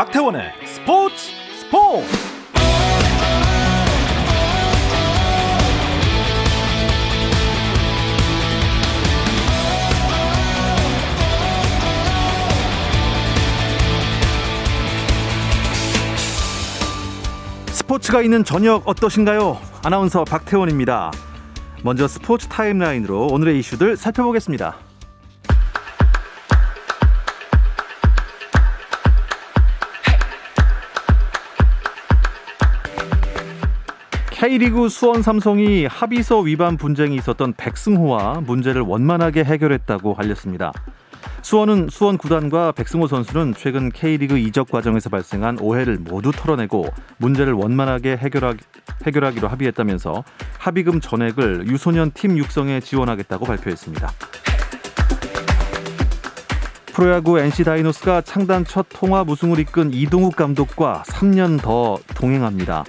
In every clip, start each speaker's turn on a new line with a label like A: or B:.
A: 박태원의 스포츠 스포츠 스포츠가 있는 저녁 어떠신가요? 아나운서 박태원입니다. 먼저 스포츠 타임라인으로 오늘의 이슈들 살펴보겠습니다. K리그 수원 삼성이 합의서 위반 분쟁이 있었던 백승호와 문제를 원만하게 해결했다고 알렸습니다. 수원은 수원 구단과 백승호 선수는 최근 K리그 이적 과정에서 발생한 오해를 모두 털어내고 문제를 원만하게 해결하, 해결하기로 합의했다면서 합의금 전액을 유소년 팀 육성에 지원하겠다고 발표했습니다. 프로야구 NC 다이노스가 창단 첫 통합 우승을 이끈 이동욱 감독과 3년 더 동행합니다.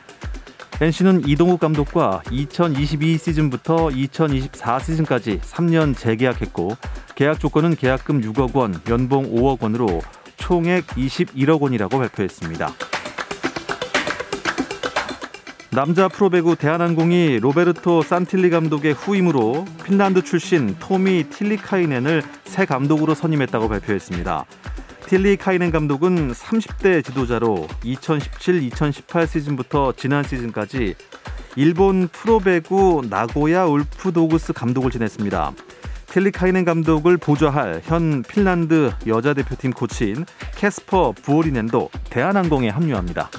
A: NC는 이동욱 감독과 2022 시즌부터 2024 시즌까지 3년 재계약했고 계약 조건은 계약금 6억 원, 연봉 5억 원으로 총액 21억 원이라고 발표했습니다. 남자 프로배구 대한항공이 로베르토 산틸리 감독의 후임으로 핀란드 출신 토미 틸리카이넨을 새 감독으로 선임했다고 발표했습니다. 틸리 카이넨 감독은 30대 지도자로 2017-2018 시즌부터 지난 시즌까지 일본 프로배구 나고야 울프도그스 감독을 지냈습니다. 틸리 카이넨 감독을 보좌할 현 핀란드 여자 대표팀 코치인 캐스퍼 부오리넨도 대한항공에 합류합니다.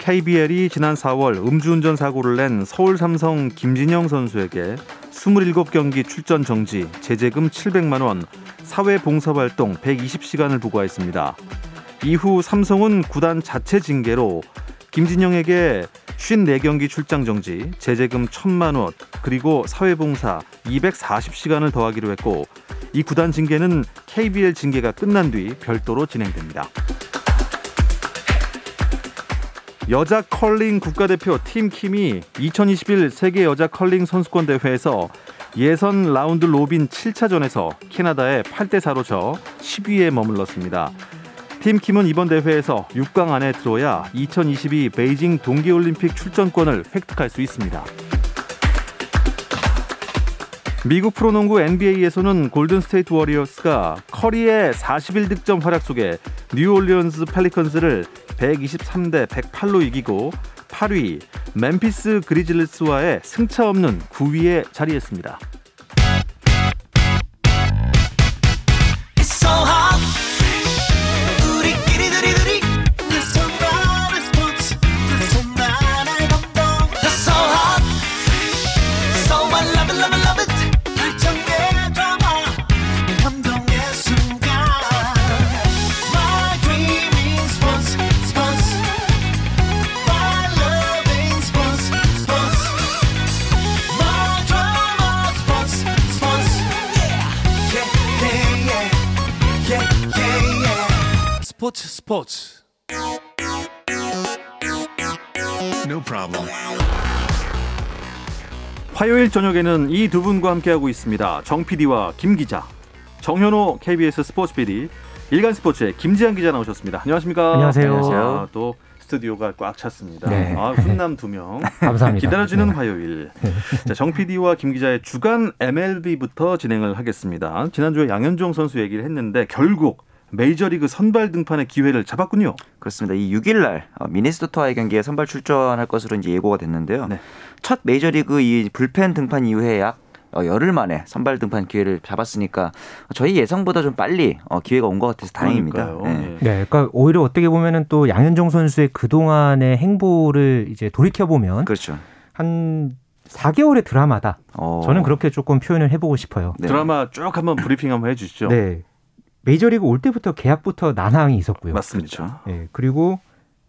A: KBL이 지난 4월 음주운전 사고를 낸 서울 삼성 김진영 선수에게 27경기 출전 정지, 제재금 700만 원, 사회 봉사 활동 120시간을 부과했습니다. 이후 삼성은 구단 자체 징계로 김진영에게 54경기 출장 정지, 제재금 1000만 원, 그리고 사회 봉사 240시간을 더하기로 했고 이 구단 징계는 KBL 징계가 끝난 뒤 별도로 진행됩니다. 여자 컬링 국가대표 팀 킴이 2021 세계 여자 컬링 선수권 대회에서 예선 라운드 로빈 7차전에서 캐나다에 8대 4로 져 10위에 머물렀습니다. 팀 킴은 이번 대회에서 6강 안에 들어야 2022 베이징 동계올림픽 출전권을 획득할 수 있습니다. 미국 프로농구 NBA에서는 골든스테이트 워리어스가 커리의 41득점 활약 속에 뉴올리언스 펠리컨스를 123대 108로 이기고 8위 멤피스 그리즐리스와의 승차 없는 9위에 자리했습니다.
B: 스포츠 스포츠
A: No problem. 화요일 저녁에는 이 두 분과 함께하고 있습니다. 정 PD와 김 기자, 정현호 KBS 스포츠 PD, 일간 스포츠의 김지한 기자 나오셨습니다. 안녕하십니까?
C: 안녕하세요.
A: 아, 또 스튜디오가 꽉 찼습니다.
C: 네.
A: 아, 훈남 두 명.
C: 감사합니다.
A: 기다려주는
C: 네.
A: 화요일. 자, 정 PD와 김 기자의 주간 MLB부터 진행을 하겠습니다. 지난주에 양현종 선수 얘기를 했는데 결국 메이저리그 선발 등판의 기회를 잡았군요.
D: 그렇습니다. 이 6일 날 어, 미네소타와의 경기에 선발 출전할 것으로 이제 예고가 됐는데요.
A: 네.
D: 첫 메이저리그 이 불펜 등판 이후에 약 어, 열흘 만에 선발 등판 기회를 잡았으니까 저희 예상보다 좀 빨리 어, 기회가 온 것 같아서 다행입니다. 네.
A: 예.
C: 네, 그러니까 오히려 어떻게 보면은 또 양현종 선수의 그 동안의 행보를 이제 돌이켜 보면
D: 그렇죠.
C: 한 4개월의 드라마다.
D: 어,
C: 저는 그렇게 조금 표현을 해보고 싶어요.
D: 네.
A: 드라마 쭉 한번 브리핑 한번 해주시죠.
C: 네, 메이저리그 올 때부터 계약부터 난항이 있었고요.
A: 맞습니다.
C: 네, 그리고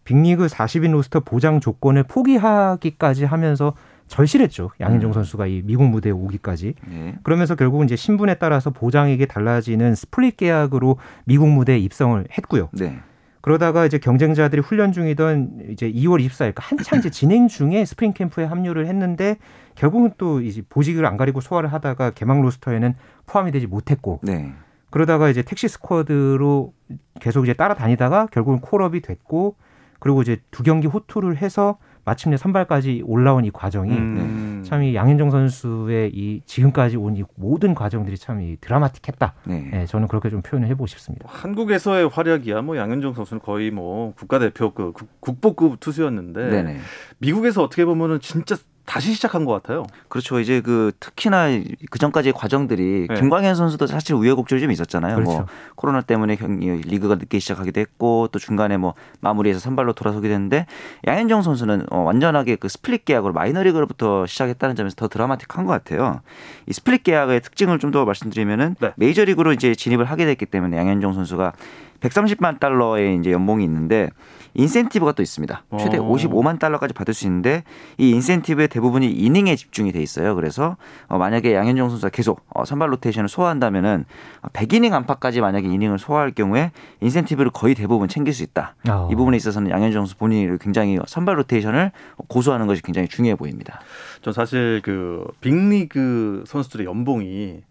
C: 빅리그 40인 로스터 보장 조건을 포기하기까지 하면서 절실했죠. 양현종
D: 음.
C: 선수가 이 미국 무대에 오기까지.
D: 네.
C: 그러면서 결국 이제 신분에 따라서 보장액이 달라지는 스플릿 계약으로 미국 무대에 입성을 했고요.
D: 네.
C: 그러다가 이제 경쟁자들이 훈련 중이던 이제 2월 24일 그러니까 한창 이제 진행 중에 스프링 캠프에 합류를 했는데 결국은 또 이제 보직을 안 가리고 소화를 하다가 개막 로스터에는 포함이 되지 못했고
D: 네.
C: 그러다가 이제 택시 스쿼드로 계속 이제 따라다니다가 결국은 콜업이 됐고 그리고 이제 두 경기 호투를 해서 마침내 선발까지 올라온 이 과정이
A: 음.
C: 참이 양현종 선수의 이 지금까지 온 이 모든 과정들이 참 이 드라마틱했다.
D: 네.
C: 네, 저는 그렇게 좀 표현을 해보고 싶습니다.
A: 한국에서의 활약이야 뭐 양현종 선수는 거의 뭐 국가대표급 국- 국보급 투수였는데
D: 네네.
A: 미국에서 어떻게 보면은 진짜 다시 시작한 것 같아요.
D: 그렇죠. 이제 그 특히나 그 전까지의 과정들이
A: 네.
D: 김광현 선수도 사실 우여곡절이 좀 있었잖아요. 뭐
C: 그렇죠.
D: 코로나 때문에 리그가 늦게 시작하기도 했고 또 중간에 뭐 마무리에서 선발로 돌아서게 됐는데 양현종 선수는 어, 완전하게 그 스플릿 계약으로 마이너리그로부터 시작했다는 점에서 더 드라마틱한 것 같아요. 이 스플릿 계약의 특징을 좀 더 말씀드리면은
A: 네.
D: 메이저리그로 이제 진입을 하게 됐기 때문에 양현종 선수가 130만 달러의 이제 연봉이 있는데 인센티브가 또 있습니다. 최대
A: 어.
D: 55만 달러까지 받을 수 있는데 이 인센티브의 대부분이 이닝에 집중이 돼 있어요. 그래서 어, 만약에 양현종 선수가 계속 어, 선발 로테이션을 소화한다면은 100이닝 안팎까지 만약에 이닝을 소화할 경우에 인센티브를 거의 대부분 챙길 수 있다.
C: 아.
D: 이 부분에 있어서는 양현종 선수 본인이 굉장히 선발 로테이션을 고수하는 것이 굉장히 중요해 보입니다.
A: 전 사실 그 빅리그 선수들의 연봉이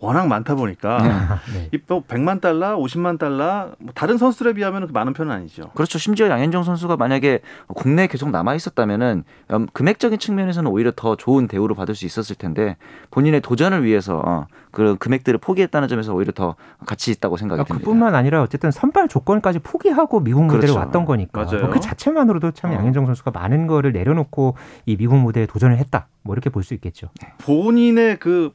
A: 워낙 많다 보니까
C: 네.
A: 이뭐 100만 달러, 50만 달러 뭐 다른 선수들에 비하면 많은 편은 아니죠.
D: 그렇죠. 심지어 양현종 선수가 만약에 국내에 계속 남아 있었다면은 음, 금액적인 측면에서는 오히려 더 좋은 대우를 받을 수 있었을 텐데 본인의 도전을 위해서 어, 그 금액들을 포기했다는 점에서 오히려 더 가치 있다고 생각이
C: 아,
D: 듭니다.
C: 그뿐만 아니라 어쨌든 선발 조건까지 포기하고 미국 무대를
D: 그렇죠.
C: 왔던 거니까
A: 맞아요.
C: 뭐그 자체만으로도 참
A: 어.
C: 양현종 선수가 많은 거를 내려놓고 이 미국 무대에 도전을 했다. 뭐 이렇게 볼 수 있겠죠.
A: 본인의 그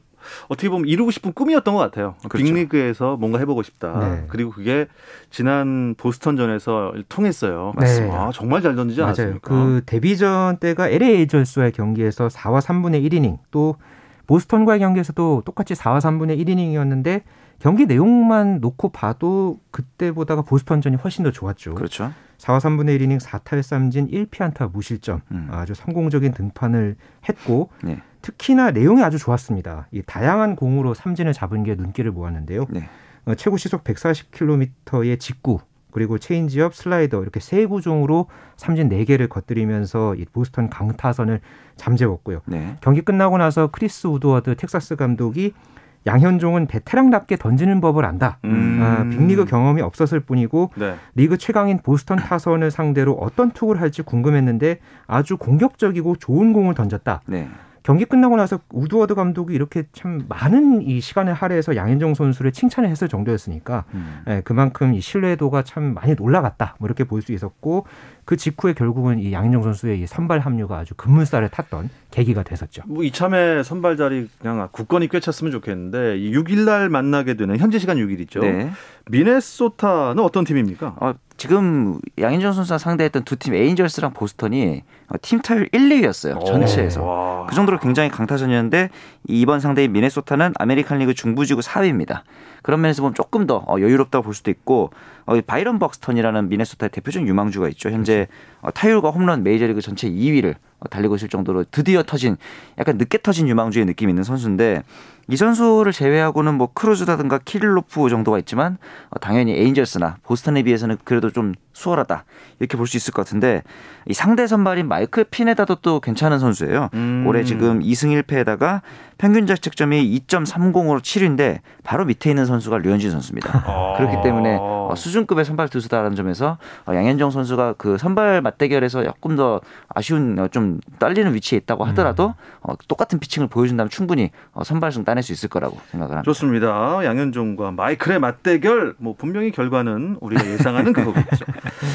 A: 어떻게 보면 이루고 싶은 꿈이었던 것 같아요.
D: 그렇죠.
A: 빅리그에서 뭔가 해보고 싶다.
C: 네.
A: 그리고 그게 지난 보스턴전에서 통했어요.
C: 맞습니다.
A: 아, 정말 잘 던지지
C: 맞아요.
A: 않았습니까?
C: 그 데뷔전 때가 LA 에이전스와의 경기에서 4와 3분의 1이닝 또 보스턴과의 경기에서도 똑같이 4와 3분의 1이닝이었는데 경기 내용만 놓고 봐도 그때보다가 보스턴전이 훨씬 더 좋았죠.
D: 그렇죠.
C: 4와 3분의 1이닝 4탈 3진 1피안타 무실점
D: 음.
C: 아주 성공적인 등판을 했고
D: 네.
C: 특히나 내용이 아주 좋았습니다. 이 다양한 공으로 삼진을 잡은 게 눈길을 모았는데요.
D: 네.
C: 어, 최고 시속 140km의 직구 그리고 체인지업, 슬라이더 이렇게 세 구종으로 삼진 4개를 곁들이면서 이 보스턴 강타선을 잠재웠고요.
D: 네.
C: 경기 끝나고 나서 크리스 우드워드 텍사스 감독이 양현종은 베테랑답게 던지는 법을 안다.
A: 음.
C: 아, 빅리그 경험이 없었을 뿐이고
A: 네.
C: 리그 최강인 보스턴 타선을 상대로 어떤 투구를 할지 궁금했는데 아주 공격적이고 좋은 공을 던졌다.
D: 네.
C: 경기 끝나고 나서 우드워드 감독이 이렇게 참 많은 이 시간을 할애해서 양현종 선수를 칭찬을 했을 정도였으니까
D: 음.
C: 예, 그만큼 이 신뢰도가 참 많이 올라갔다. 뭐 이렇게 볼 수 있었고 그 직후에 결국은 이 양현종 선수의 이 선발 합류가 아주 급물살을 탔던 계기가 됐었죠.
A: 뭐 이참에 선발 자리 그냥 굳건히 꿰찼으면 좋겠는데 이 6일 날 만나게 되는 현지 시간 6일이죠.
D: 네.
A: 미네소타는 어떤 팀입니까?
D: 어, 지금 양현종 선수가 상대했던 두 팀 에인절스랑 보스턴이 어, 팀 타율 1, 2위였어요. 전체에서.
A: 와.
D: 그 정도로 굉장히 강타선이었는데 이번 상대인 미네소타는 아메리칸 리그 중부지구 4위입니다. 그런 면에서 보면 조금 더 어, 여유롭다고 볼 수도 있고 어, 바이런 벅스턴이라는 미네소타의 대표적인 유망주가 있죠. 현재 어, 타율과 홈런 메이저리그 전체 2위를 어, 달리고 있을 정도로 드디어 터진 약간 늦게 터진 유망주의 느낌 있는 선수인데 이 선수를 제외하고는 뭐 크루즈라든가 키릴로프 정도가 있지만 어, 당연히 에인절스나 보스턴에 비해서는 그래도 좀 수월하다 이렇게 볼 수 있을 것 같은데 이 상대 선발인 마이클 피네다도 또 괜찮은 선수예요.
A: 음.
D: 올해 지금 2승 1패에다가 평균 자책점이 2.30으로 7위인데 바로 밑에 있는 선수가 류현진 선수입니다.
A: 아.
D: 그렇기 때문에 어, 수준급의 선발 투수다라는 점에서 어, 양현종 선수가 그 선발 맞대결에서 조금 더 아쉬운 어, 좀 떨리는 위치에 있다고 하더라도 어, 똑같은 피칭을 보여준다면 충분히 어, 선발승 따낼 수 있을 거라고 생각을 합니다.
A: 좋습니다. 양현종과 마이클의 맞대결, 뭐 분명히 결과는 우리가 예상하는 그거겠죠.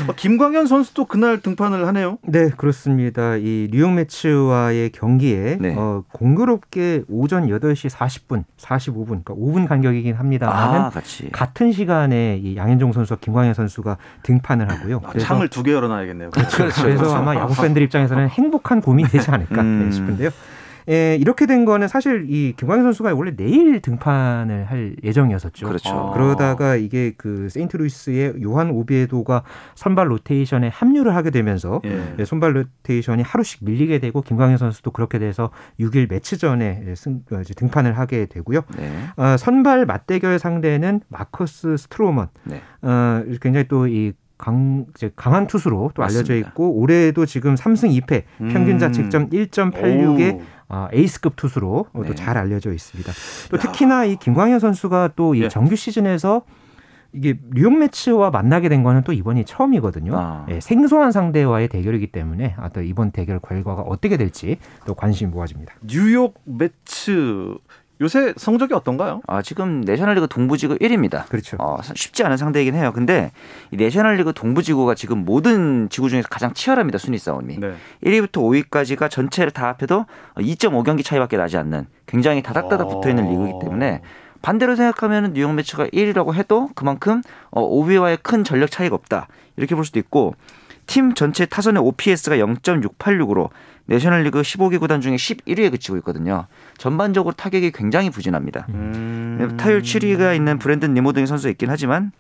A: 어, 김광현 선수도 그날 등판을 하네요.
C: 네, 그렇습니다. 이 뉴욕 매츠와의 경기에
D: 네.
C: 어, 공교롭게 오전 8시 40분, 45분, 그러니까 5분 간격이긴 합니다만은
D: 아, 같이.
C: 같은 시간에 이 양현종 선수와 김광현 선수가 등판을 하고요.
A: 아, 창을 두 개 열어놔야겠네요.
D: 그렇죠.
C: 그래서
D: 그렇죠.
C: 아마 야구 팬들 입장에서는 행복 한 고민이 되지 않을까
D: 음.
C: 네, 싶은데요. 예, 이렇게 된 거는 사실 이 김광현 선수가 원래 내일 등판을 할 예정이었었죠.
D: 그렇죠.
A: 아.
C: 그러다가 이게 그 세인트루이스의 요한 오비에도가 선발 로테이션에 합류를 하게 되면서
A: 예.
C: 예, 선발 로테이션이 하루씩 밀리게 되고 김광현 선수도 그렇게 돼서 6일 메츠전에 승, 어, 등판을 하게 되고요.
D: 네.
C: 어, 선발 맞대결 상대는 마커스 스트로먼.
D: 네.
C: 어, 굉장히 또이 강, 이제 강한 투수로 또 알려져
D: 맞습니다.
C: 있고 올해도 지금 3승 2패 평균
A: 음.
C: 자책점 1.86의
A: 오.
C: 아, 에이스급 투수로
D: 네.
C: 또잘 알려져 있습니다. 또 특히나 이 김광현 선수가 또이
A: 예.
C: 정규 시즌에서 이게 뉴욕 매치와 만나게 된 거는 또 이번이 처음이거든요.
D: 아.
C: 예, 생소한 상대와의 대결이기 때문에 아, 또 이번 대결 결과가 어떻게 될지 또 관심이 모아집니다.
A: 뉴욕 매츠 요새 성적이 어떤가요?
D: 아, 지금 내셔널리그 동부지구 1위입니다.
C: 그렇죠.
D: 어, 쉽지 않은 상대이긴 해요. 근데 이 내셔널리그 동부지구가 지금 모든 지구 중에서 가장 치열합니다. 순위 싸움이.
A: 네.
D: 1위부터 5위까지가 전체를 다 합해도 2.5경기 차이밖에 나지 않는 굉장히 다닥다닥 붙어 있는
A: 어.
D: 리그이기 때문에 반대로 생각하면 뉴욕 매치가 1위라고 해도 그만큼 어, 5위와의 큰 전력 차이가 없다. 이렇게 볼 수도 있고 팀 전체 타선의 OPS가 0.686으로 내셔널리그 15개 구단 중에 11위에 그치고 있거든요. 전반적으로 타격이 굉장히 부진합니다.
A: 음.
D: 타율 7위가 있는 브랜든 니모 등의 선수가 있긴 하지만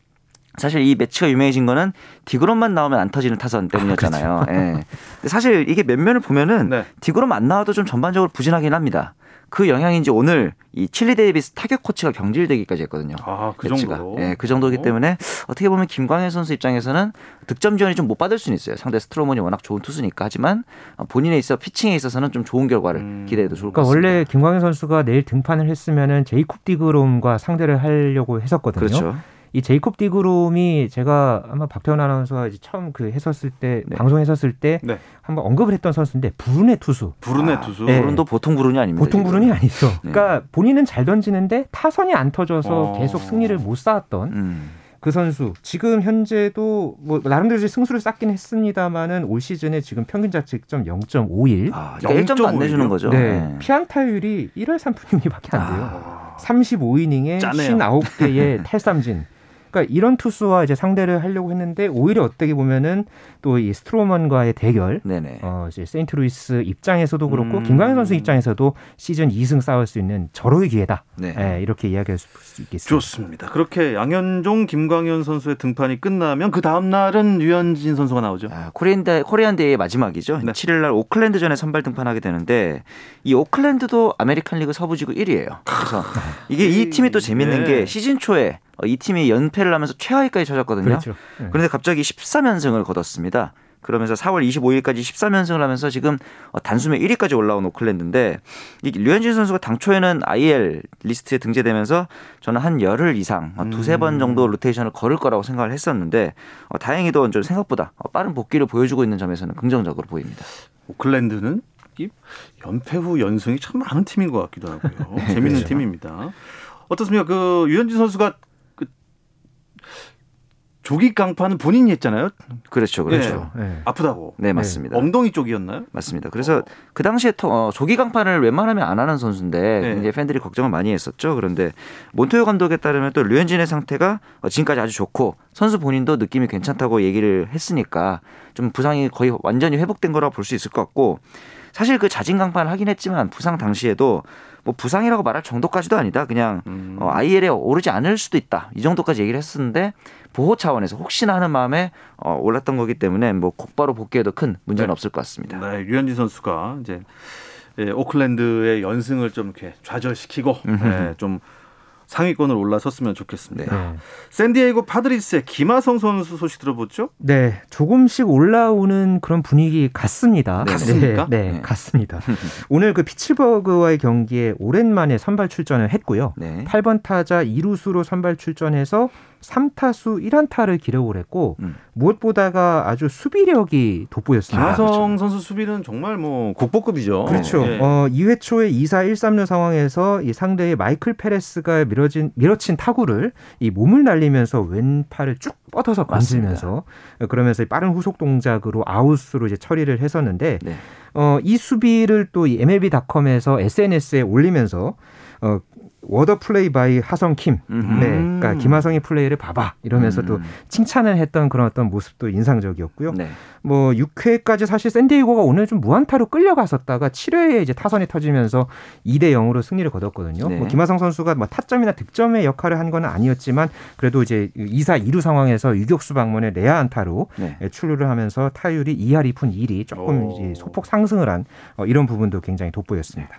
D: 사실 이 메츠가 유명해진 거는 디그롬만 나오면 안 터지는 타선 때문이었잖아요. 예. 근데 사실 이게 면면을 보면은
A: 네.
D: 디그롬 안 나와도 좀 전반적으로 부진하긴 합니다. 그 영향인지 오늘 이 칠리 데이비스 타격 코치가 경질되기까지 했거든요.
A: 아, 그. 정도로.
D: 예, 그 정도이기
A: 어.
D: 때문에 어떻게 보면 김광현 선수 입장에서는 득점 지원이 좀 못 받을 수는 있어요. 상대 스트로먼이 워낙 좋은 투수니까 하지만 본인에 있어 피칭에 있어서는 좀 좋은 결과를
A: 음.
D: 기대해도 좋을 것
C: 그러니까
D: 같습니다.
C: 원래 김광현 선수가 내일 등판을 했으면은 제이콥 디그롬과 상대를 하려고 했었거든요.
D: 그렇죠.
C: 이 제이콥 디그롬이 제가 아마 박태원 아나운서가 이제 처음 그 했었을 때
D: 네.
C: 방송했었을 때
A: 네.
C: 한번 언급을 했던 선수인데 불운의 투수.
A: 부르네
D: 아,
A: 투수.
C: 네.
D: 불운도 보통 불운이 아닙니다.
C: 보통
D: 지금.
C: 불운이 아니죠.
D: 네.
C: 그러니까 본인은 잘 던지는데 타선이 안 터져서
A: 어.
C: 계속 승리를 못 쌓았던
D: 음.
C: 그 선수. 지금 현재도 뭐 나름대로 이제 승수를 쌓긴 했습니다만은 올 시즌에 지금 평균 자책점 0.51.
D: 아, 그러니까 1점도
A: 안0.5
D: 내주는? 거죠.
C: 네.
D: 네.
C: 피안 타율이 1할 3푼 6리밖에 안 돼요.
A: 아.
C: 35이닝에
A: 짜네요.
C: 59개의 탈삼진. 그러니까 이런 투수와 이제 상대를 하려고 했는데 오히려 어떻게 보면은 또 이 스트로먼과의 대결
D: 네네.
C: 어 이제 세인트루이스 입장에서도 그렇고
A: 음.
C: 김광현 선수 입장에서도 시즌 2승 쌓을 수 있는 절호의 기회다.
D: 네.
C: 예, 이렇게 이야기할 수 있겠습니다.
A: 좋습니다. 그렇게 양현종, 김광현 선수의 등판이 끝나면 그 다음 날은 류현진 선수가 나오죠.
D: 아, Korean 대 Korean day의 마지막이죠.
A: 네.
D: 7일 날 오클랜드전에 선발 등판하게 되는데 이 오클랜드도 아메리칸 리그 서부지구 1위예요. 그래서 이게 이 팀이 또 재밌는
A: 네.
D: 게 시즌 초에 어, 이 팀이 연패를 하면서 최하위까지 쳐졌거든요.
C: 그렇죠. 예.
D: 그런데 갑자기 13연승을 거뒀습니다. 그러면서 4월 25일까지 13연승을 하면서 지금 어, 단숨에 1위까지 올라온 오클랜드인데 이 류현진 선수가 당초에는 IL 리스트에 등재되면서 저는 한 열흘 이상 어, 두세 번 정도 로테이션을 걸을 거라고 생각을 했었는데 어, 다행히도 좀 생각보다 어, 빠른 복귀를 보여주고 있는 점에서는 긍정적으로 보입니다.
A: 오클랜드는 이 연패 후 연승이 참 많은 팀인 것 같기도 하고요. 재밌는
C: 그렇죠.
A: 팀입니다. 어떻습니까? 그 유현진 선수가 그 조기 강판은 본인이 했잖아요.
D: 그렇죠, 그렇죠.
C: 예.
A: 아프다고.
D: 네, 맞습니다.
A: 엉덩이 쪽이었나요?
D: 맞습니다. 그래서 그 당시에 터- 어, 조기 강판을 웬만하면 안 하는 선수인데
A: 네.
D: 굉장히 팬들이 걱정을 많이 했었죠. 그런데 몬토요 감독에 따르면 또 류현진의 상태가 어, 지금까지 아주 좋고 선수 본인도 느낌이 괜찮다고 얘기를 했으니까 좀 부상이 거의 완전히 회복된 거라고 볼수 있을 것 같고 사실 그 자진 강판을 하긴 했지만 부상 당시에도 뭐 부상이라고 말할 정도까지도 아니다. 그냥
A: 음.
D: 어, IL에 오르지 않을 수도 있다. 이 정도까지 얘기를 했었는데 보호 차원에서 혹시나 하는 마음에 어, 올랐던 거기 때문에 뭐 곧바로 복귀해도 큰 문제는
A: 네.
D: 없을 것 같습니다.
A: 네, 류현진 선수가 이제 예, 오클랜드의 연승을 좀 이렇게 좌절시키고 예, 좀 상위권을 올라섰으면 좋겠습니다.
C: 네.
A: 샌디에이고 파드리스의 김하성 선수 소식 들어보죠?
C: 네, 조금씩 올라오는 그런 분위기 같습니다.
A: 네. 같습니까?
C: 네, 네,
D: 네.
C: 같습니다. 오늘 그 피츠버그와의 경기에 오랜만에 선발 출전을 했고요.
D: 네.
C: 8번 타자 2루수로 선발 출전해서 3타수 1안타를 기록을 했고
D: 음.
C: 무엇보다가 아주 수비력이 돋보였습니다.
A: 김하성 선수 수비는 정말 뭐 국보급이죠.
C: 그렇죠.
A: 예.
C: 어, 2회 초에 2사 1삼루 상황에서 이 상대의 마이클 페레스가 밀어진 밀어친 타구를 이 몸을 날리면서 왼팔을 쭉 뻗어서 건지면서 그러면서 빠른 후속 동작으로 아웃으로 이제 처리를 했었는데
D: 네.
C: 어, 이 수비를 또 이 MLB.com에서 SNS에 올리면서 어, What a play by 하성 킴.
D: 음흠.
C: 네. 그러니까 김하성의 플레이를 봐봐. 이러면서 또
D: 음.
C: 칭찬을 했던 그런 어떤 모습도 인상적이었고요.
D: 네.
C: 뭐 6회까지 사실 샌디에이고가 오늘 좀 무안타로 끌려갔었다가 7회에 이제 타선이 터지면서 2대 0으로 승리를 거뒀거든요.
D: 네.
C: 뭐 김하성 선수가 뭐 타점이나 득점의 역할을 한 건 아니었지만 그래도 이제 2사 2루 상황에서 유격수 방문에 내야 안타로
D: 네.
C: 출루를 하면서 타율이 2할 2푼 1이 조금
A: 오.
C: 이제 소폭 상승을 한 어, 이런 부분도 굉장히 돋보였습니다.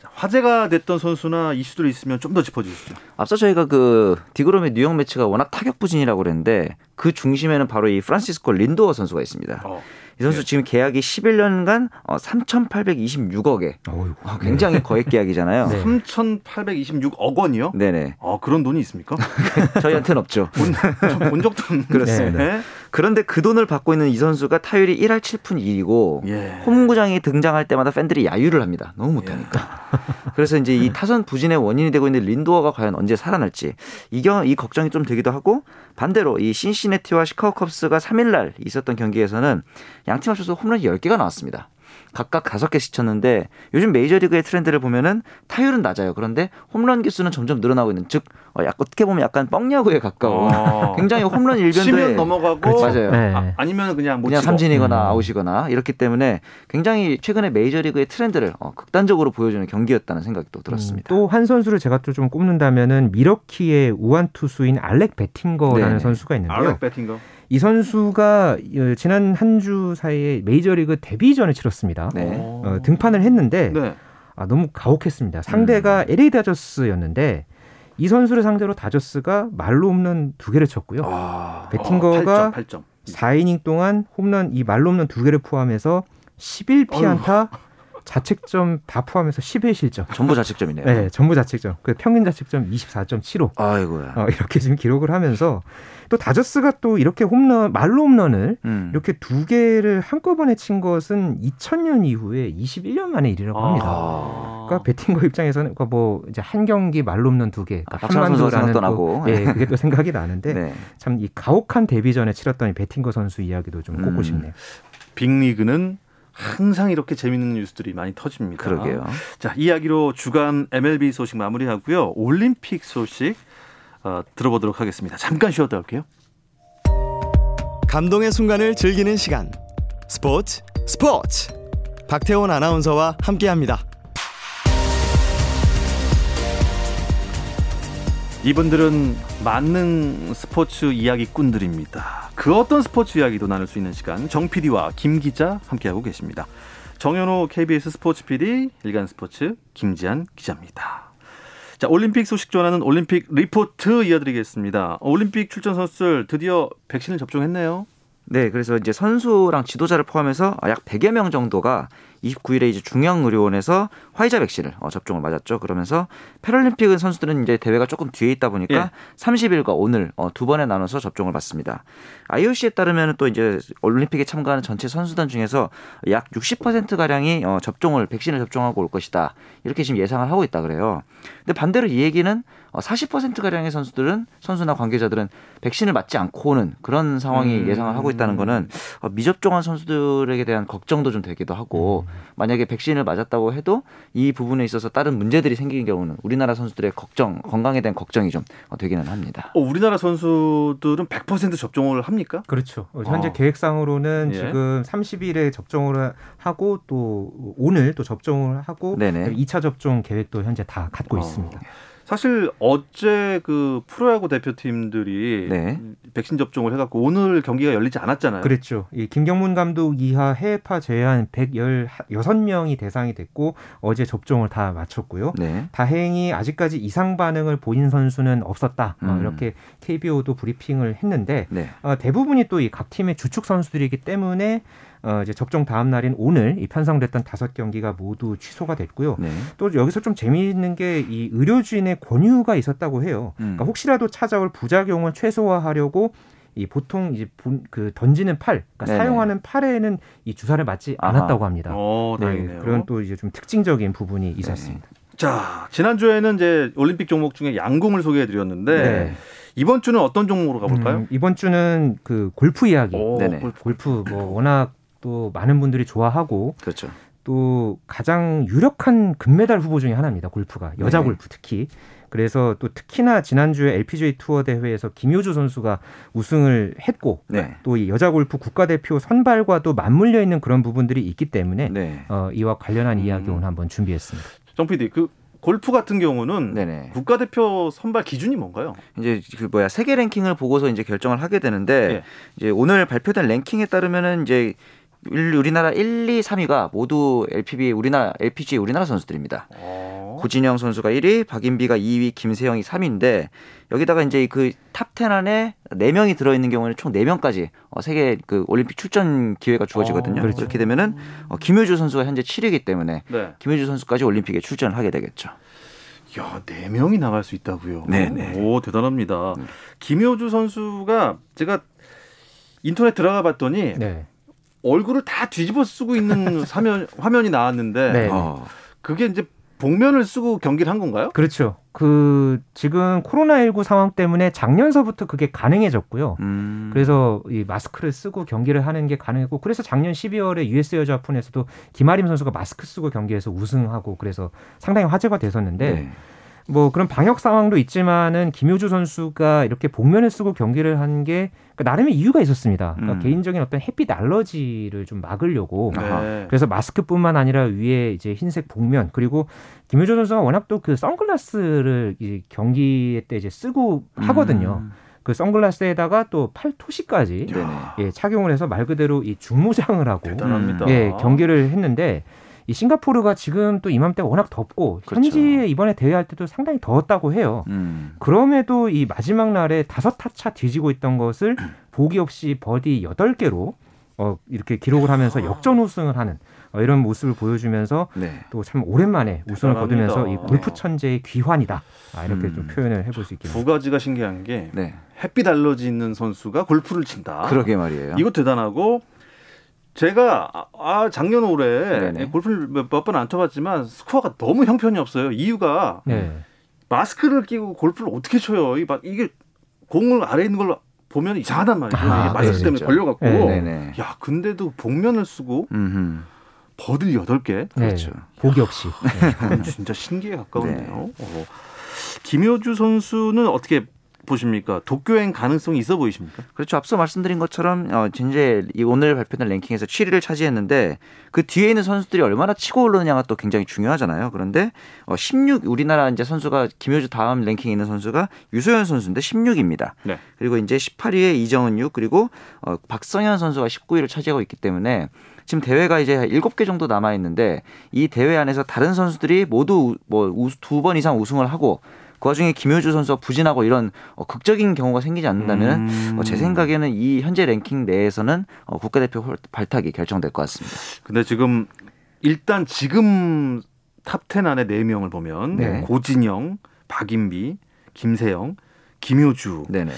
A: 자, 화제가 됐던 선수나 이슈들이 있으면 좀 더 짚어주시죠.
D: 앞서 저희가 그 디그롬의 뉴욕 매치가 워낙 타격 부진이라고 그랬는데 그 중심에는 바로 이 프란시스코 린도어 선수가 있습니다.
A: 어.
D: 이 선수
A: 예.
D: 지금 계약이 11년간 어, 3,826억에
C: 어이구.
D: 어, 굉장히 거액 계약이잖아요.
C: 네.
A: 3,826억 원이요?
D: 네네.
A: 아 그런 돈이 있습니까?
D: 저희한테는 없죠.
A: 본, 저본 적도 없는데.
D: 그렇습니다.
A: 네.
D: 그런데 그 돈을 받고 있는 이 선수가 타율이 1할 7푼 1이고
A: 예.
D: 홈구장에 등장할 때마다 팬들이 야유를 합니다. 너무 못하니까. 그래서 이제 이 타선 부진의 원인이 되고 있는 린도어가 과연 언제 살아날지 이, 경, 이 걱정이 좀 되기도 하고 반대로 이 신시내티와 시카고 컵스가 3일날 있었던 경기에서는 양팀 합쳐서 홈런이 10개가 나왔습니다. 각각 5개씩 쳤는데 요즘 메이저리그의 트렌드를 보면은 타율은 낮아요. 그런데 홈런 개수는 점점 늘어나고 있는 즉 어, 약, 어떻게 보면 약간 뻥야구에 가까운
A: 어.
D: 굉장히 홈런 일변도에
A: 치면 넘어가고
D: 그렇죠. 맞아요.
C: 네.
A: 아, 아니면 그냥 못
D: 그냥
A: 치고.
D: 삼진이거나
C: 음.
D: 아웃이거나 이렇기 때문에 굉장히 최근에 메이저리그의 트렌드를 어, 극단적으로 보여주는 경기였다는 생각이 또 들었습니다.
C: 음, 또한 선수를 제가 또 좀 꼽는다면은 미러키의 우완 투수인 알렉 베팅거라는
D: 네네.
C: 선수가 있는데요.
A: 알렉 배팅거.
C: 이 선수가 어, 지난 한 주 사이에 메이저리그 데뷔전을 치렀습니다.
D: 네.
C: 어, 등판을 했는데
A: 네.
C: 아, 너무 가혹했습니다. 상대가 LA 다저스였는데 이 선수를 상대로 다저스가 말로 홈런 두 개를 쳤고요.
D: 아,
C: 베팅거가
A: 어, 8점, 8점.
C: 4이닝 동안 홈런 이 말로 홈런 두 개를 포함해서 11피안타 자책점 다 포함해서 11실점.
D: 전부 자책점이네요.
C: 네, 전부 자책점. 그 평균 자책점 24.75.
D: 아이고야.
C: 어, 이렇게 지금 기록을 하면서 또 다저스가 또 이렇게 홈런 말로 홈런을
D: 음.
C: 이렇게 두 개를 한꺼번에 친 것은 2000년 이후에 21년 만의 일이라고 합니다.
A: 아.
C: 그러니까 배팅거 입장에서는 그러니까 뭐 이제 한 경기 말로 홈런 두 개,
D: 아,
C: 그러니까
D: 선수가
C: 한만두라는 또,
D: 나고.
C: 예, 그게 또 생각이 나는데
D: 네.
C: 참이 가혹한 데뷔전에 치렀던 이 배팅거 선수 이야기도 좀 꼽고
D: 음.
C: 싶네요.
A: 빅리그는 항상 이렇게 재밌는 뉴스들이 많이 터집니다.
D: 그러게요.
A: 자, 이야기로 주간 MLB 소식 마무리하고요. 올림픽 소식 어, 들어보도록 하겠습니다. 잠깐 쉬었다 올게요.
B: 감동의 순간을 즐기는 시간 스포츠 스포츠 박태원 아나운서와 함께합니다.
A: 이분들은 만능 스포츠 이야기꾼들입니다. 그 어떤 스포츠 이야기도 나눌 수 있는 시간 정 PD와 김 기자 함께하고 계십니다. 정현호 KBS 스포츠 PD, 일간 스포츠 김지한 기자입니다. 자, 올림픽 소식 전하는 올림픽 리포트 이어드리겠습니다. 올림픽 출전 선수들 드디어 백신을 접종했네요.
D: 네, 그래서 이제 선수랑 지도자를 포함해서 약 100여 명 정도가 29일에 이제 중앙의료원에서 화이자 백신을 어, 접종을 맞았죠. 그러면서 패럴림픽은 선수들은 이제 대회가 조금 뒤에 있다 보니까
A: 예.
D: 30일과 오늘 어, 두 번에 나눠서 접종을 받습니다. IOC에 따르면 또 이제 올림픽에 참가하는 전체 선수단 중에서 약 60% 가량이 어, 접종을 백신을 접종하고 올 것이다. 이렇게 지금 예상을 하고 있다 그래요. 근데 반대로 이 얘기는 어, 40% 가량의 선수들은 선수나 관계자들은 백신을 맞지 않고 오는 그런 상황이
A: 음.
D: 예상을 하고 있다는 거는 어, 미접종한 선수들에게 대한 걱정도 좀 되기도 하고 만약에 백신을 맞았다고 해도 이 부분에 있어서 다른 문제들이 생기는 경우는 우리나라 선수들의 걱정 건강에 대한 걱정이 좀 어, 되기는 합니다.
A: 어, 우리나라 선수들은 100% 접종을 합니까?
C: 그렇죠. 어, 현재
A: 어.
C: 계획상으로는
A: 예.
C: 지금 30일에 접종을 하고 또 오늘 또 접종을 하고
D: 네네.
C: 2차 접종 계획도 현재 다 갖고
A: 어.
C: 있습니다.
A: 사실 어제 그 프로야구 대표팀들이
D: 네.
A: 백신 접종을 해갖고 오늘 경기가 열리지 않았잖아요.
C: 그랬죠. 이 김경문 감독 이하 해외파 제외한 116명이 대상이 됐고 어제 접종을 다 마쳤고요.
D: 네.
C: 다행히 아직까지 이상 반응을 보인 선수는 없었다. 어,
D: 음.
C: 이렇게 KBO도 브리핑을 했는데
D: 네.
C: 어, 대부분이 또 이 각 팀의 주축 선수들이기 때문에 어, 이제 접종 다음 날인 오늘 이 편성됐던 다섯 경기가 모두 취소가 됐고요.
D: 네.
C: 또 여기서 좀 재미있는 게 이 의료진의 권유가 있었다고 해요.
D: 음.
C: 그러니까 혹시라도 찾아올 부작용을 최소화하려고 이 보통 이제 본- 그 던지는 팔, 그러니까. 사용하는 팔에는 이 주사를 맞지
D: 아하.
C: 않았다고 합니다.
A: 어,
C: 네. 그런 또 이제 좀 특징적인 부분이 있었습니다.
A: 자, 지난주에는 이제 올림픽 종목 중에 양궁을 소개해 드렸는데
C: 네.
A: 이번 주는 어떤 종목으로 가볼까요?
C: 음, 이번 주는 그 골프 이야기.
A: 오,
D: 네네.
A: 골프.
C: 골프 뭐 워낙 또 많은 분들이 좋아하고
D: 그렇죠.
C: 또 가장 유력한 금메달 후보 중에 하나입니다. 골프가 여자
D: 네.
C: 골프 특히. 그래서 또 특히나 지난주에 LPGA 투어 대회에서 김효주 선수가 우승을 했고
D: 네.
C: 또이 여자 골프 국가대표 선발과도 맞물려 있는 그런 부분들이 있기 때문에
D: 네.
C: 어, 이와 관련한
A: 음.
C: 이야기 오늘 한번 준비했습니다.
A: 정 PD, 그 골프 같은 경우는
D: 네네.
A: 국가대표 선발 기준이 뭔가요?
D: 이제 그 뭐야 세계 랭킹을 보고서 이제 결정을 하게 되는데
A: 예.
D: 이제 오늘 발표된 랭킹에 따르면은 이제 일- 우리나라 1, 2, 3위가 모두 LPB 우리나라 LPG 우리나라 선수들입니다.
A: 어.
D: 고진영 선수가 1위, 박인비가 2위, 김세영이 3위인데 여기다가 이제 그 탑 10 안에 4명이 들어 있는 경우에는 총 4명까지 어, 세계 그 올림픽 출전 기회가 주어지거든요.
A: 어, 그렇죠.
D: 그렇게 되면은 어, 김효주 선수가 현재 7위이기 때문에
A: 네.
D: 김효주 선수까지 올림픽에 출전을 하게 되겠죠.
A: 야, 네 명이 나갈 수 있다고요.
D: 네네.
A: 오, 대단합니다. 김효주 선수가 제가 인터넷 들어가 봤더니
C: 네.
A: 얼굴을 다 뒤집어 쓰고 있는 사면, 화면이 나왔는데
C: 네.
D: 어,
A: 그게 이제 복면을 쓰고 경기를 한 건가요?
C: 그렇죠. 그 지금 코로나19 상황 때문에 작년서부터 그게 가능해졌고요.
D: 음.
C: 그래서 이 마스크를 쓰고 경기를 하는 게 가능했고 그래서 작년 12월에 US 여자 오픈에서도 김아림 선수가 마스크 쓰고 경기에서 우승하고 그래서 상당히 화제가 됐었는데
D: 네.
C: 뭐 그런 방역 상황도 있지만은 김효주 선수가 이렇게 복면을 쓰고 경기를 한 게 나름의 이유가 있었습니다. 그러니까
D: 음.
C: 개인적인 어떤 햇빛 알러지를 좀 막으려고.
A: 네.
C: 그래서 마스크뿐만 아니라 위에 이제 흰색 복면 그리고 김효주 선수가 워낙 또 그 선글라스를 이 경기 때 이제 쓰고 하거든요.
D: 음.
C: 그 선글라스에다가 또 팔토시까지. 예, 착용을 해서 말 그대로 이 중무장을 하고
A: 대단합니다.
C: 예, 경기를 했는데 이 싱가포르가 지금 또 이맘때가 워낙 덥고
D: 그렇죠.
C: 현지에 이번에 대회할 때도 상당히 더웠다고 해요.
D: 음.
C: 그럼에도 이 마지막 날에 다섯 타차 뒤지고 있던 것을 보기 없이 버디 여덟 개로 어, 이렇게 기록을 하면서 역전 우승을 하는 어, 이런 모습을 보여주면서
D: 네.
C: 또참 오랜만에 우승을
A: 대단합니다.
C: 거두면서 이 골프 천재의 귀환이다. 아, 이렇게
D: 음.
C: 좀 표현을 해볼 수 있겠네요.
A: 두 가지가 신기한 게
D: 네.
A: 햇빛 알러지 있는 선수가 골프를 친다.
D: 그러게 말이에요.
A: 이거 대단하고 제가 아, 아, 작년 올해
D: 네네.
A: 골프를 몇 번 안 쳐봤지만 스코어가 너무 형편이 없어요. 이유가
C: 네.
A: 마스크를 끼고 골프를 어떻게 쳐요? 이 이게 공을 아래 있는 걸 보면 이상하단 말이에요.
C: 아,
A: 이게 마스크
C: 네,
A: 때문에
D: 진짜.
A: 걸려갖고.
C: 네,
D: 네네.
A: 야, 근데도 복면을 쓰고
D: 음흠.
A: 버들 여덟 개
D: 그렇죠.
C: 네. 보기 없이. 네.
A: 그건 진짜 신기에 가까운데요. 어. 김효주 선수는 어떻게 보십니까? 도쿄행 가능성이 있어 보이십니까?
D: 그렇죠. 앞서 말씀드린 것처럼 어, 이 오늘 발표된 랭킹에서 7위를 차지했는데 그 뒤에 있는 선수들이 얼마나 치고 오르느냐가 또 굉장히 중요하잖아요. 그런데 어, 16 우리나라 이제 선수가 김효주 다음 랭킹에 있는 선수가 유소연 선수인데 16입니다.
A: 네.
D: 그리고 이제 18위에 이정은유 그리고 어, 박성현 선수가 19위를 차지하고 있기 때문에 지금 대회가 이제 7개 정도 남아 있는데 이 대회 안에서 다른 선수들이 모두 뭐 두 번 이상 우승을 하고 그 와중에 김효주 선수가 부진하고 이런 어, 극적인 경우가 생기지 않는다면
A: 음.
D: 어, 제 생각에는 이 현재 랭킹 내에서는 어, 국가대표 홀- 발탁이 결정될 것 같습니다.
A: 근데 지금 일단 지금 탑10 안에 4명을 보면
D: 네.
A: 고진영, 박인비, 김세영, 김효주.
D: 네네.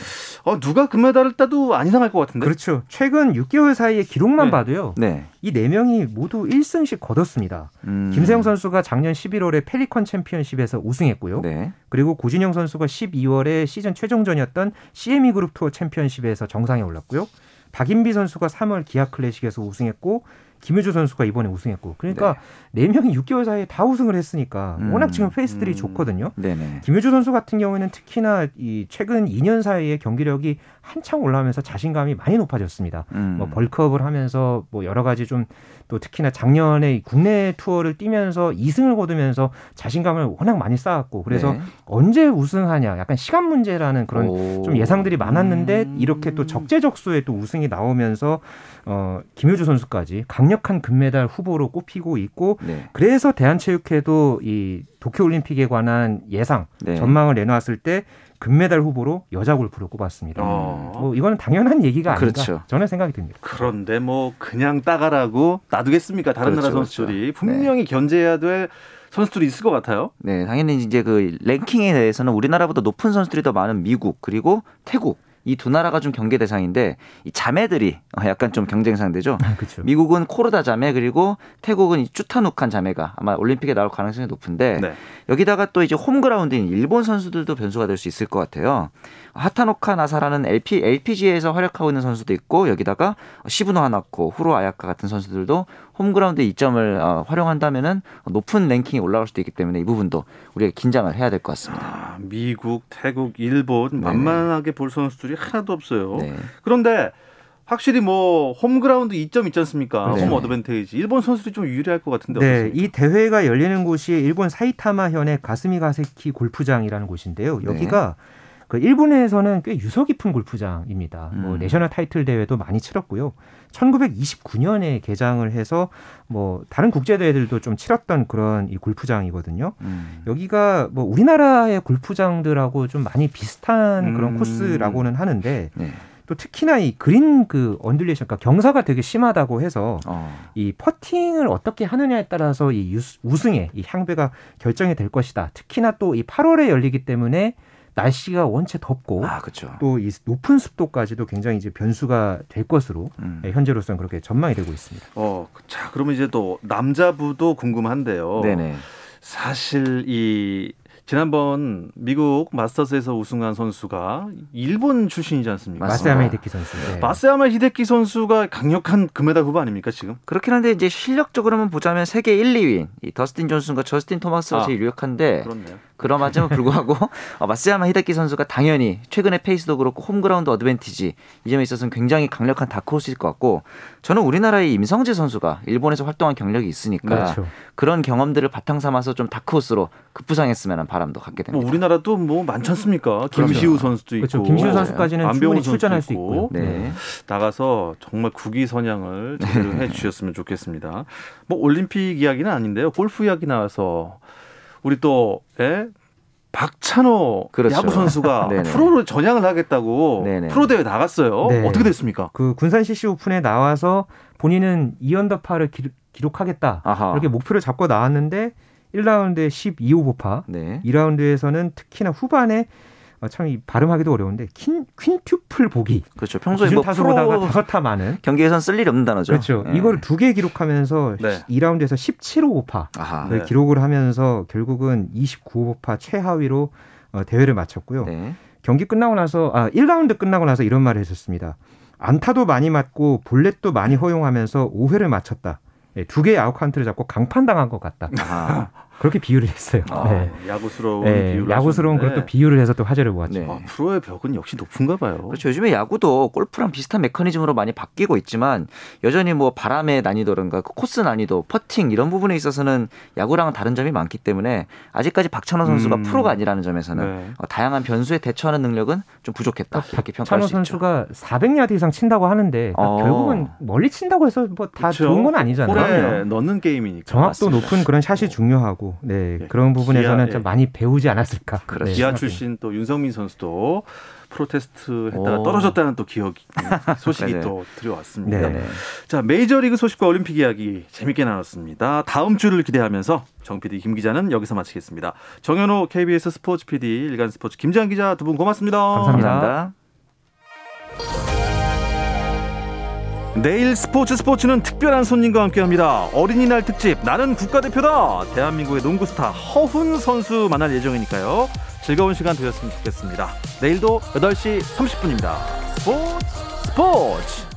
A: 어, 누가 금메달을 따도 안 이상할 것 같은데.
C: 그렇죠. 최근 6개월 사이의 기록만
A: 네.
C: 봐도요.
D: 네.
C: 이네 명이 모두 1승씩 거뒀습니다.
D: 음.
C: 김세영 선수가 작년 11월에 펠리컨 챔피언십에서 우승했고요.
D: 네.
C: 그리고 고진영 선수가 12월에 시즌 최종전이었던 CME 그룹 투어 챔피언십에서 정상에 올랐고요. 박인비 선수가 3월 기아 클래식에서 우승했고 김효주 선수가 이번에 우승했고 그러니까 네 명이 6개월 사이에 다 우승을 했으니까
D: 음,
C: 워낙 지금 페이스들이
A: 음.
C: 좋거든요.
D: 네네.
C: 김효주 선수 같은 경우에는 특히나 이 최근 2년 사이에 경기력이 한창 올라오면서 자신감이 많이 높아졌습니다.
D: 음.
C: 뭐 bulk up을 하면서 뭐 여러 가지 좀 또 특히나 작년에 이 국내 투어를 뛰면서 2승을 거두면서 자신감을 워낙 많이 쌓았고 그래서
D: 네.
C: 언제 우승하냐 약간 시간 문제라는 그런
D: 오.
C: 좀 예상들이 많았는데
A: 음.
C: 이렇게 또 적재적소에 또 우승이 나오면서 어 김효주 선수까지 강력 한 금메달 후보로 꼽히고 있고
D: 네.
C: 그래서 대한체육회도 이 도쿄올림픽에 관한 예상
D: 네.
C: 전망을 내놓았을 때 금메달 후보로 여자 골프를 꼽았습니다.
A: 어.
C: 뭐 이거는 당연한 얘기가 아닌가
D: 그렇죠.
C: 저는 생각이 듭니다.
A: 그런데 뭐 그냥 따가라고 놔두겠습니까? 다른
D: 그렇죠,
A: 나라 선수들이
D: 그렇죠.
A: 분명히 견제해야 될 선수들이 있을 것 같아요.
D: 네, 당연히 이제 그 랭킹에 대해서는 우리나라보다 높은 선수들이 더 많은 미국 그리고 태국 이 두 나라가 좀 경계 대상인데 이 자매들이 어, 약간 좀 경쟁 상대죠.
C: 그렇죠.
D: 미국은 코르다 자매 그리고 태국은 이 쭈타누칸 자매가 아마 올림픽에 나올 가능성이 높은데
A: 네.
D: 여기다가 또 이제 홈그라운드인 일본 선수들도 변수가 될 수 있을 것 같아요. 하타오카 나사라는 LP, LPGA에서 활약하고 있는 선수도 있고 여기다가 시부노 히나코, 후루에 아야카 같은 선수들도 홈그라운드 이점을 어, 활용한다면은 높은 랭킹이 올라갈 수도 있기 때문에 이 부분도 우리가 긴장을 해야 될 것 같습니다.
A: 아, 미국, 태국, 일본 만만하게 볼 선수들이 하나도 없어요.
D: 네.
A: 그런데 확실히 뭐 홈그라운드 이점 있지 않습니까?
D: 네.
A: home advantage. 일본 선수들이 좀 유리할 것 같은데
C: 네,
A: 어떻습니까?
C: 이 대회가 열리는 곳이 일본 사이타마 현의 가스미 가세키 골프장이라는 곳인데요.
D: 네.
C: 여기가 그 일본에서는 꽤 유서 깊은 골프장입니다. 뭐
D: 음.
C: 내셔널 타이틀 대회도 많이 치렀고요. 1929년에 개장을 해서 뭐 다른 국제 대회들도 좀 치렀던 그런 이 골프장이거든요.
D: 음.
C: 여기가 뭐 우리나라의 골프장들하고 좀 많이 비슷한 그런
A: 음.
C: 코스라고는 하는데
D: 네.
C: 또 특히나 이 그린 그 undulation, 그러니까 경사가 되게 심하다고 해서
D: 어.
C: 이 퍼팅을 어떻게 하느냐에 따라서 이 우승의 이 향배가 결정이 될 것이다. 특히나 또 이 8월에 열리기 때문에 날씨가 원체 덥고
D: 아, 그렇죠.
C: 또이 높은 습도까지도 굉장히 이제 변수가 될 것으로
D: 음.
C: 네, 현재로서는 그렇게 전망이 되고 있습니다.
A: 어, 자, 그러면 이제 또 남자부도 궁금한데요.
D: 네네.
A: 사실 이 지난번 미국 마스터스에서 우승한 선수가 일본 출신이지 않습니까?
C: 마스야마 히데키 선수. 네.
A: 마스야마 히데키 선수가 강력한 금메달 후보 아닙니까 지금?
D: 그렇긴 한데 이제 실력적으로만 보자면 세계 1, 2위인 이 더스틴 존슨과 저스틴 토마스가
A: 아.
D: 제일 유력한데
A: 그렇네요.
D: 그럼에도 불구하고 어, 마쓰야마 히데키 선수가 당연히 최근에 페이스도 그렇고 홈그라운드 어드밴티지 이 점에 있어서는 굉장히 강력한 다크호스일 것 같고 저는 우리나라의 임성재 선수가 일본에서 활동한 경력이 있으니까
C: 그렇죠.
D: 그런 경험들을 바탕 삼아서 좀 다크호스로 급부상했으면 하는 바람도 갖게
A: 뭐
D: 됩니다.
A: 우리나라도 뭐 많지 않습니까? 김시우 선수도 있고,
C: 그렇죠. 김시우 선수까지는 충분히 출전할
A: 선수도
C: 수. 있고.
D: 네.
A: 나가서 정말 국위 선양을 제대로 해 주셨으면 좋겠습니다. 뭐 올림픽 이야기는 아닌데요. 골프 이야기 나와서 우리 또 예? 박찬호
D: 그렇죠.
A: 야구 선수가. 프로로 전향을 하겠다고
D: 네네.
A: 프로 대회 나갔어요.
C: 네.
A: 어떻게 됐습니까?
C: 그 군산 CC 오픈에 나와서 본인은 2언더파를 기록하겠다.
D: 아하.
C: 이렇게 목표를 잡고 나왔는데 1라운드에 12오버파,
D: 네.
C: 2라운드에서는 특히나 후반에 어, 참 이 발음하기도 어려운데 quin, quintuple 보기.
D: 그렇죠. 평소에 뭐
C: 타수보다가 다섯 타 많은.
D: 경기에선 쓸 일이 없는 단어죠.
C: 그렇죠.
D: 네.
C: 이걸 두 개 기록하면서
A: 네.
C: 2라운드에서 17오버파
D: 아하.
A: 네.
C: 기록을 하면서 결국은 29오버파 최하위로 어, 대회를 마쳤고요.
D: 네.
C: 경기 끝나고 나서 아 1라운드 끝나고 나서 이런 말을 했었습니다. 안타도 많이 맞고 볼넷도 많이 허용하면서 5회를 맞췄다. 네, 두 개의 아웃 카운트를 잡고 강판당한 것 같다.
D: 아하.
C: 그렇게 비유를 했어요.
A: 아,
C: 네.
A: 야구스러운
C: 네,
A: 비유를
C: 야구스러운. 그런 또 비유를 해서 또 화제를 모았죠.
D: 네.
A: 아, 프로의 벽은 역시 높은가 봐요.
D: 그렇죠. 요즘에 야구도 골프랑 비슷한 메커니즘으로 많이 바뀌고 있지만 여전히 뭐 바람의 난이도든가 그 코스 난이도, 퍼팅 이런 부분에 있어서는 야구랑은 다른 점이 많기 때문에 아직까지 박찬호 선수가
A: 음.
D: 프로가 아니라는 점에서는
A: 네.
D: 어, 다양한 변수에 대처하는 능력은 좀 부족했다 이렇게 평가할
C: 찬호
D: 수 있죠.
C: 선수가 400야드 이상 친다고 하는데
D: 어.
C: 결국은 멀리 친다고 해서 뭐 다. 좋은 건 아니잖아요.
A: 홀에 넣는 게임이니까.
C: 정확도
D: 맞습니다.
C: 높은 그런 샷이 중요하고 네,
A: 예.
C: 그런 부분에서는
A: 기아,
C: 좀
A: 예.
C: 많이 배우지 않았을까.
D: 그렇죠.
C: 네,
A: 기아. 출신 또 윤성민 선수도 프로테스트 했다가
D: 오.
A: 떨어졌다는 또 기억이 소식이. 또 들어왔습니다.
C: 네.
D: 네.
A: 자 메이저리그 소식과 올림픽 이야기 재밌게 나눴습니다. 다음 주를 기대하면서 정 PD 김 기자는 여기서 마치겠습니다. 정현호 KBS 스포츠 PD 일간 스포츠 김지한 기자 두 분 고맙습니다.
C: 감사합니다.
D: 감사합니다.
A: 내일 스포츠 스포츠는 특별한 손님과 함께합니다. 어린이날 특집 나는 국가대표다. 대한민국의 농구 스타 허훈 선수 만날 예정이니까요. 즐거운 시간 되었으면 좋겠습니다. 내일도 8시 30분입니다. 스포츠 스포츠.